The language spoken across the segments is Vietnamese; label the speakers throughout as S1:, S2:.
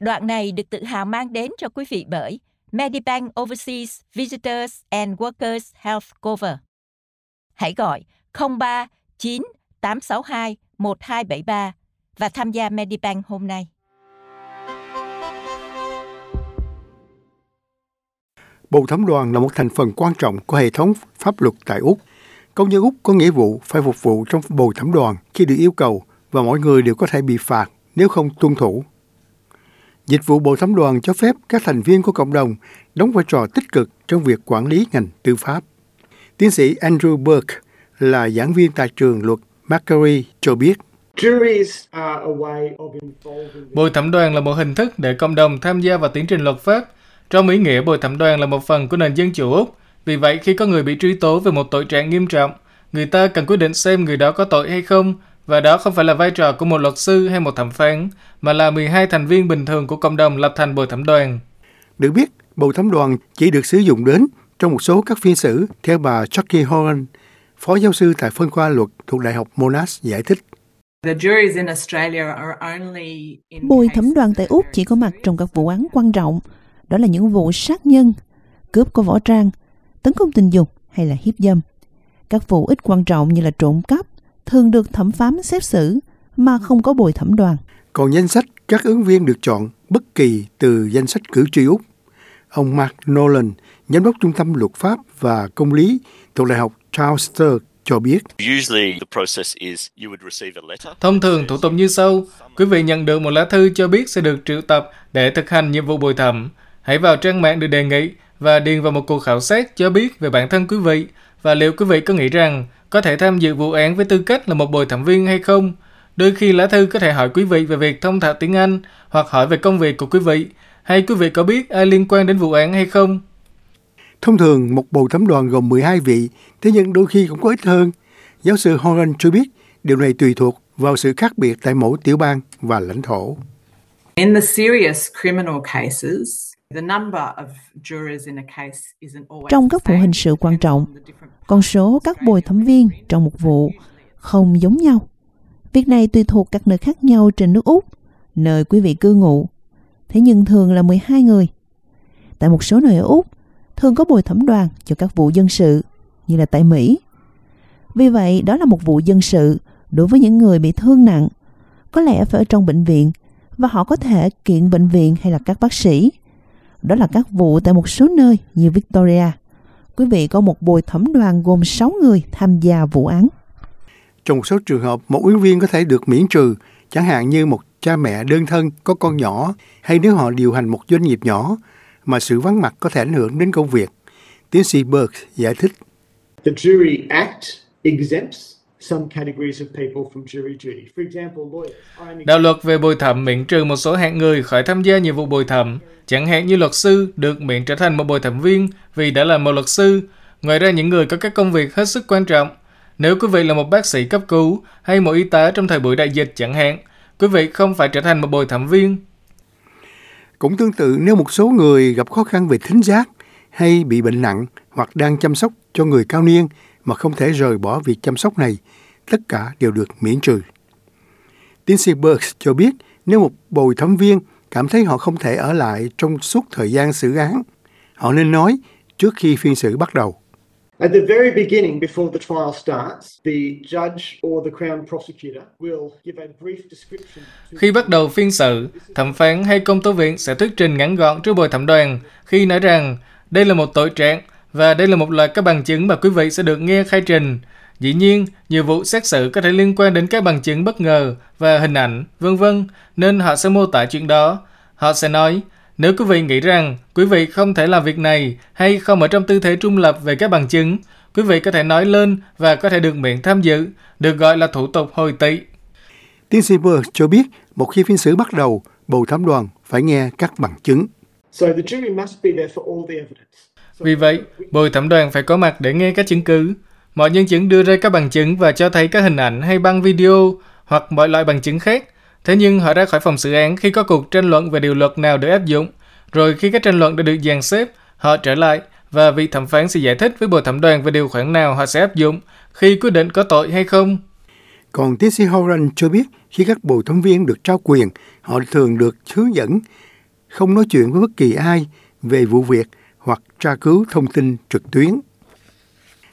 S1: Đoạn này được tự hào mang đến cho quý vị bởi Medibank Overseas Visitors and Workers Health Cover. Hãy gọi 03 9 862 1273 và tham gia Medibank hôm nay.
S2: Bầu thẩm đoàn là một thành phần quan trọng của hệ thống pháp luật tại Úc. Công dân Úc có nghĩa vụ phải phục vụ trong bầu thẩm đoàn khi được yêu cầu và mọi người đều có thể bị phạt nếu không tuân thủ. Dịch vụ bầu thẩm đoàn cho phép các thành viên của cộng đồng đóng vai trò tích cực trong việc quản lý ngành tư pháp. Tiến sĩ Andrew Burke là giảng viên tại trường luật Macquarie cho biết.
S3: Bồi thẩm đoàn là một hình thức để cộng đồng tham gia vào tiến trình luật pháp. Trong ý nghĩa, bồi thẩm đoàn là một phần của nền dân chủ Úc. Vì vậy, khi có người bị truy tố về một tội trạng nghiêm trọng, người ta cần quyết định xem người đó có tội hay không, và đó không phải là vai trò của một luật sư hay một thẩm phán, mà là 12 thành viên bình thường của cộng đồng lập thành bồi thẩm đoàn.
S2: Được biết, bồi thẩm đoàn chỉ được sử dụng đến trong một số các phiên xử, theo bà Chucky Horan, phó giáo sư tại phân khoa luật thuộc Đại học Monash giải thích.
S4: Bồi thẩm đoàn tại Úc chỉ có mặt trong các vụ án quan trọng, đó là những vụ sát nhân, cướp có võ trang, tấn công tình dục hay là hiếp dâm. Các vụ ít quan trọng như là trộm cắp thường được thẩm phán xét xử mà không có bồi thẩm đoàn.
S2: Còn danh sách các ứng viên được chọn bất kỳ từ danh sách cử tri Úc. Ông Mark Nolan, giám đốc trung tâm luật pháp và công lý thuộc Đại học Charles cho biết.
S3: Thông thường thủ tục như sau. Quý vị nhận được một lá thư cho biết sẽ được triệu tập để thực hành nhiệm vụ bồi thẩm. Hãy vào trang mạng được đề nghị và điền vào một cuộc khảo sát cho biết về bản thân quý vị và liệu quý vị có nghĩ rằng có thể tham dự vụ án với tư cách là một bồi thẩm viên hay không. Đôi khi lá thư có thể hỏi quý vị về việc thông thạo tiếng Anh hoặc hỏi về công việc của quý vị, hay quý vị có biết ai liên quan đến vụ án hay không.
S2: Thông thường, một bầu thẩm đoàn gồm 12 vị, thế nhưng đôi khi cũng có ít hơn. Giáo sư Horan cho biết điều này tùy thuộc vào sự khác biệt tại mỗi tiểu bang và lãnh thổ. In the serious criminal cases,
S4: trong các vụ hình sự quan trọng, con số các bồi thẩm viên trong một vụ không giống nhau. Việc này tùy thuộc các nơi khác nhau trên nước Úc, nơi quý vị cư ngụ. Thế nhưng thường là 12 người. Tại một số nơi ở Úc, thường có bồi thẩm đoàn cho các vụ dân sự, như là tại Mỹ. Vì vậy, đó là một vụ dân sự đối với những người bị thương nặng, có lẽ phải ở trong bệnh viện và họ có thể kiện bệnh viện hay là các bác sĩ. Đó là các vụ tại một số nơi như Victoria. Quý vị có một bồi thẩm đoàn gồm 6 người tham gia vụ án.
S2: Trong một số trường hợp, một ứng viên có thể được miễn trừ, chẳng hạn như một cha mẹ đơn thân có con nhỏ hay nếu họ điều hành một doanh nghiệp nhỏ mà sự vắng mặt có thể ảnh hưởng đến công việc. Tiến sĩ Burke giải thích. The Jury Act exempts
S3: Đạo luật về bồi thẩm miễn trừ một số hạng người khỏi tham gia nhiệm vụ bồi thẩm, chẳng hạn như luật sư được miễn trở thành một bồi thẩm viên vì đã là một luật sư. Ngoài ra những người có các công việc hết sức quan trọng. Nếu quý vị là một bác sĩ cấp cứu hay một y tá trong thời buổi đại dịch chẳng hạn, quý vị không phải trở thành một bồi thẩm viên.
S2: Cũng tương tự nếu một số người gặp khó khăn về thính giác hay bị bệnh nặng hoặc đang chăm sóc cho người cao niên mà không thể rời bỏ việc chăm sóc này, tất cả đều được miễn trừ. Tiến sĩ Burks cho biết nếu một bồi thẩm viên cảm thấy họ không thể ở lại trong suốt thời gian xử án, họ nên nói trước khi phiên xử bắt đầu. At the very beginning, before the trial starts, the judge or the Crown prosecutor will give a brief
S3: description. Khi bắt đầu phiên xử, thẩm phán hay công tố viên sẽ thuyết trình ngắn gọn trước bồi thẩm đoàn khi nói rằng đây là một tội trạng và đây là một loạt các bằng chứng mà quý vị sẽ được nghe khai trình. Dĩ nhiên, nhiều vụ xét xử có thể liên quan đến các bằng chứng bất ngờ và hình ảnh, vân vân, nên họ sẽ mô tả chuyện đó. Họ sẽ nói, nếu quý vị nghĩ rằng quý vị không thể làm việc này hay không ở trong tư thế trung lập về các bằng chứng, quý vị có thể nói lên và có thể được miễn tham dự, được gọi là thủ tục hồi tị.
S2: Tiến sĩ Burke cho biết, một khi phiên xử bắt đầu, bầu thẩm đoàn phải nghe các bằng chứng. So the jury must be there for all the evidence.
S3: Vì vậy, bồi thẩm đoàn phải có mặt để nghe các chứng cứ. Mọi nhân chứng đưa ra các bằng chứng và cho thấy các hình ảnh hay băng video hoặc mọi loại bằng chứng khác. Thế nhưng họ ra khỏi phòng xử án khi có cuộc tranh luận về điều luật nào được áp dụng. Rồi khi các tranh luận đã được dàn xếp, họ trở lại và vị thẩm phán sẽ giải thích với bồi thẩm đoàn về điều khoản nào họ sẽ áp dụng khi quyết định có tội hay không.
S2: Còn tiến sĩ Horan cho biết Khi các bồi thẩm viên được trao quyền, họ thường được hướng dẫn không nói chuyện với bất kỳ ai về vụ việc hoặc tra cứu thông tin trực tuyến.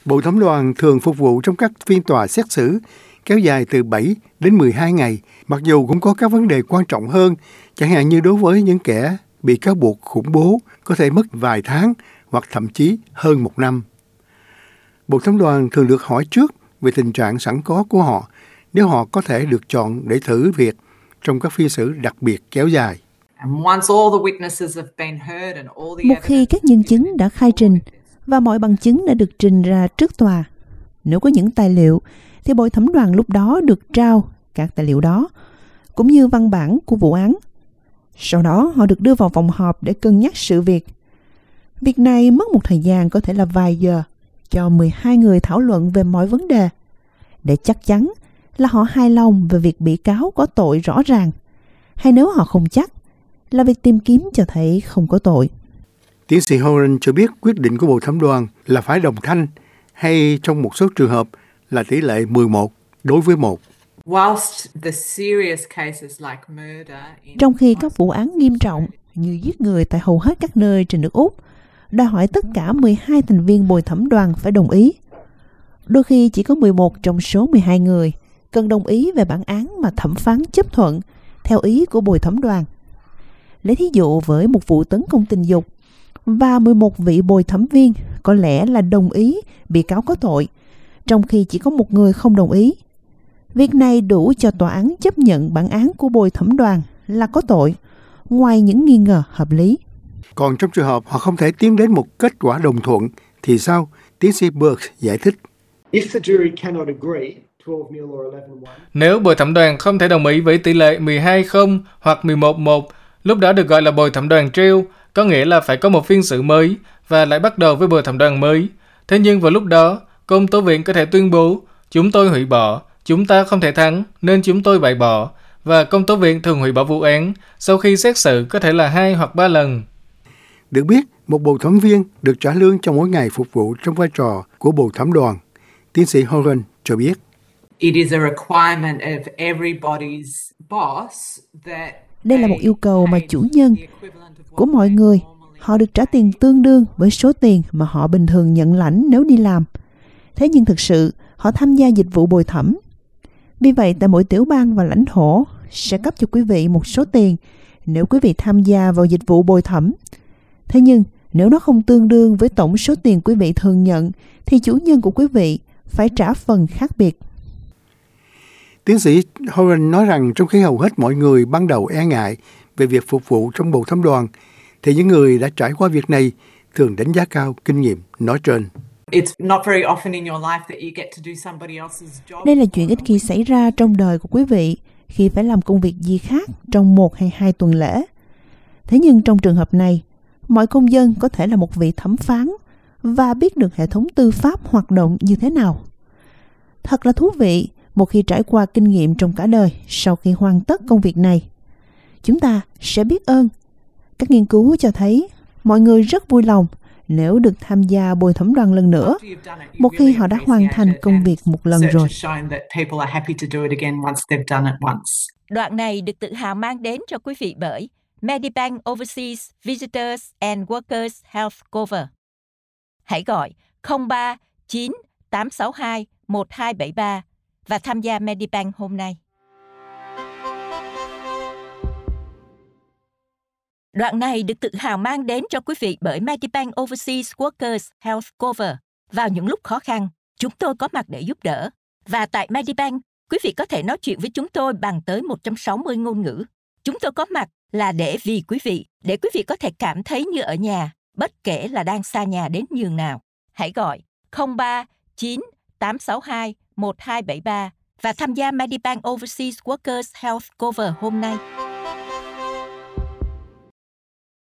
S2: Bộ thẩm đoàn thường phục vụ trong các phiên tòa xét xử kéo dài từ 7 đến 12 ngày, mặc dù cũng có các vấn đề quan trọng hơn, chẳng hạn như đối với những kẻ bị cáo buộc khủng bố có thể mất vài tháng hoặc thậm chí hơn một năm. Bộ thẩm đoàn thường được hỏi trước về tình trạng sẵn có của họ nếu họ có thể được chọn để thử việc trong các phiên xử đặc biệt kéo dài.
S4: Một khi các nhân chứng đã khai trình và mọi bằng chứng đã được trình ra trước tòa, nếu có những tài liệu thì bồi thẩm đoàn lúc đó được trao các tài liệu đó cũng như văn bản của vụ án. Sau đó họ được đưa vào phòng họp để cân nhắc sự việc. Việc này mất một thời gian có thể là vài giờ cho 12 người thảo luận về mọi vấn đề để chắc chắn là họ hài lòng về việc bị cáo có tội rõ ràng hay nếu họ không chắc là việc tìm kiếm cho thấy không có tội.
S2: Tiến sĩ Horan cho biết quyết định của Bộ Thẩm đoàn là phải đồng thanh hay trong một số trường hợp là tỷ lệ 11 đối với 1.
S4: Trong khi các vụ án nghiêm trọng như giết người tại hầu hết các nơi trên nước Úc đòi hỏi tất cả 12 thành viên bồi thẩm đoàn phải đồng ý. Đôi khi chỉ có 11 trong số 12 người cần đồng ý về bản án mà thẩm phán chấp thuận theo ý của bồi thẩm đoàn. Lấy thí dụ với một vụ tấn công tình dục và 11 vị bồi thẩm viên có lẽ là đồng ý bị cáo có tội, trong khi chỉ có một người không đồng ý. Việc này đủ cho tòa án chấp nhận bản án của bồi thẩm đoàn là có tội, ngoài những nghi ngờ hợp lý.
S2: Còn trong trường hợp họ không thể tiến đến một kết quả đồng thuận thì sao? Tiến sĩ Burke giải thích.
S3: Nếu bồi thẩm đoàn không thể đồng ý với tỷ lệ 12-0 hoặc 11-1, lúc đó được gọi là bồi thẩm đoàn treo, có nghĩa là phải có một phiên xử mới và lại bắt đầu với bồi thẩm đoàn mới. Thế nhưng vào lúc đó, công tố viện có thể tuyên bố chúng tôi hủy bỏ, chúng ta không thể thắng nên chúng tôi bãi bỏ và công tố viện thường hủy bỏ vụ án sau khi xét xử có thể là hai hoặc ba lần.
S2: Được biết, một bồi thẩm viên được trả lương cho mỗi ngày phục vụ trong vai trò của bồi thẩm đoàn. Tiến sĩ Horan cho biết.
S4: Đây là một yêu cầu mà chủ nhân của mọi người họ được trả tiền tương đương với số tiền mà họ bình thường nhận lãnh nếu đi làm. Thế nhưng thực sự, họ tham gia dịch vụ bồi thẩm. Vì vậy, tại mỗi tiểu bang và lãnh thổ sẽ cấp cho quý vị một số tiền nếu quý vị tham gia vào dịch vụ bồi thẩm. Thế nhưng, nếu nó không tương đương với tổng số tiền quý vị thường nhận, thì chủ nhân của quý vị phải trả phần khác biệt.
S2: Tiến sĩ Horan nói rằng trong khi hầu hết mọi người ban đầu e ngại về việc phục vụ trong bầu thẩm đoàn, thì những người đã trải qua việc này thường đánh giá cao kinh nghiệm nói trên.
S4: Đây là chuyện ít khi xảy ra trong đời của quý vị khi phải làm công việc gì khác trong một hay hai tuần lễ. Thế nhưng trong trường hợp này, mọi công dân có thể là một vị thẩm phán và biết được hệ thống tư pháp hoạt động như thế nào. Thật là thú vị một khi trải qua kinh nghiệm trong cả đời sau khi hoàn tất công việc này. Chúng ta sẽ biết ơn. Các nghiên cứu cho thấy mọi người rất vui lòng nếu được tham gia bồi thẩm đoàn lần nữa một khi họ đã hoàn thành công việc một lần rồi.
S1: Đoạn này được tự hào mang đến cho quý vị bởi Medibank Overseas Visitors and Workers Health Cover. Hãy gọi 03 9 862 1273 và tham gia Medibank hôm nay. Đoạn này được tự hào mang đến cho quý vị bởi Medibank Overseas Workers Health Cover. Vào những lúc khó khăn, chúng tôi có mặt để giúp đỡ. Và tại Medibank, quý vị có thể nói chuyện với chúng tôi bằng tới 160 ngôn ngữ. Chúng tôi có mặt là để vì quý vị, để quý vị có thể cảm thấy như ở nhà, bất kể là đang xa nhà đến nhường nào. Hãy gọi 03 9 862 1273 và tham gia Medibank Overseas Workers Health Cover hôm nay.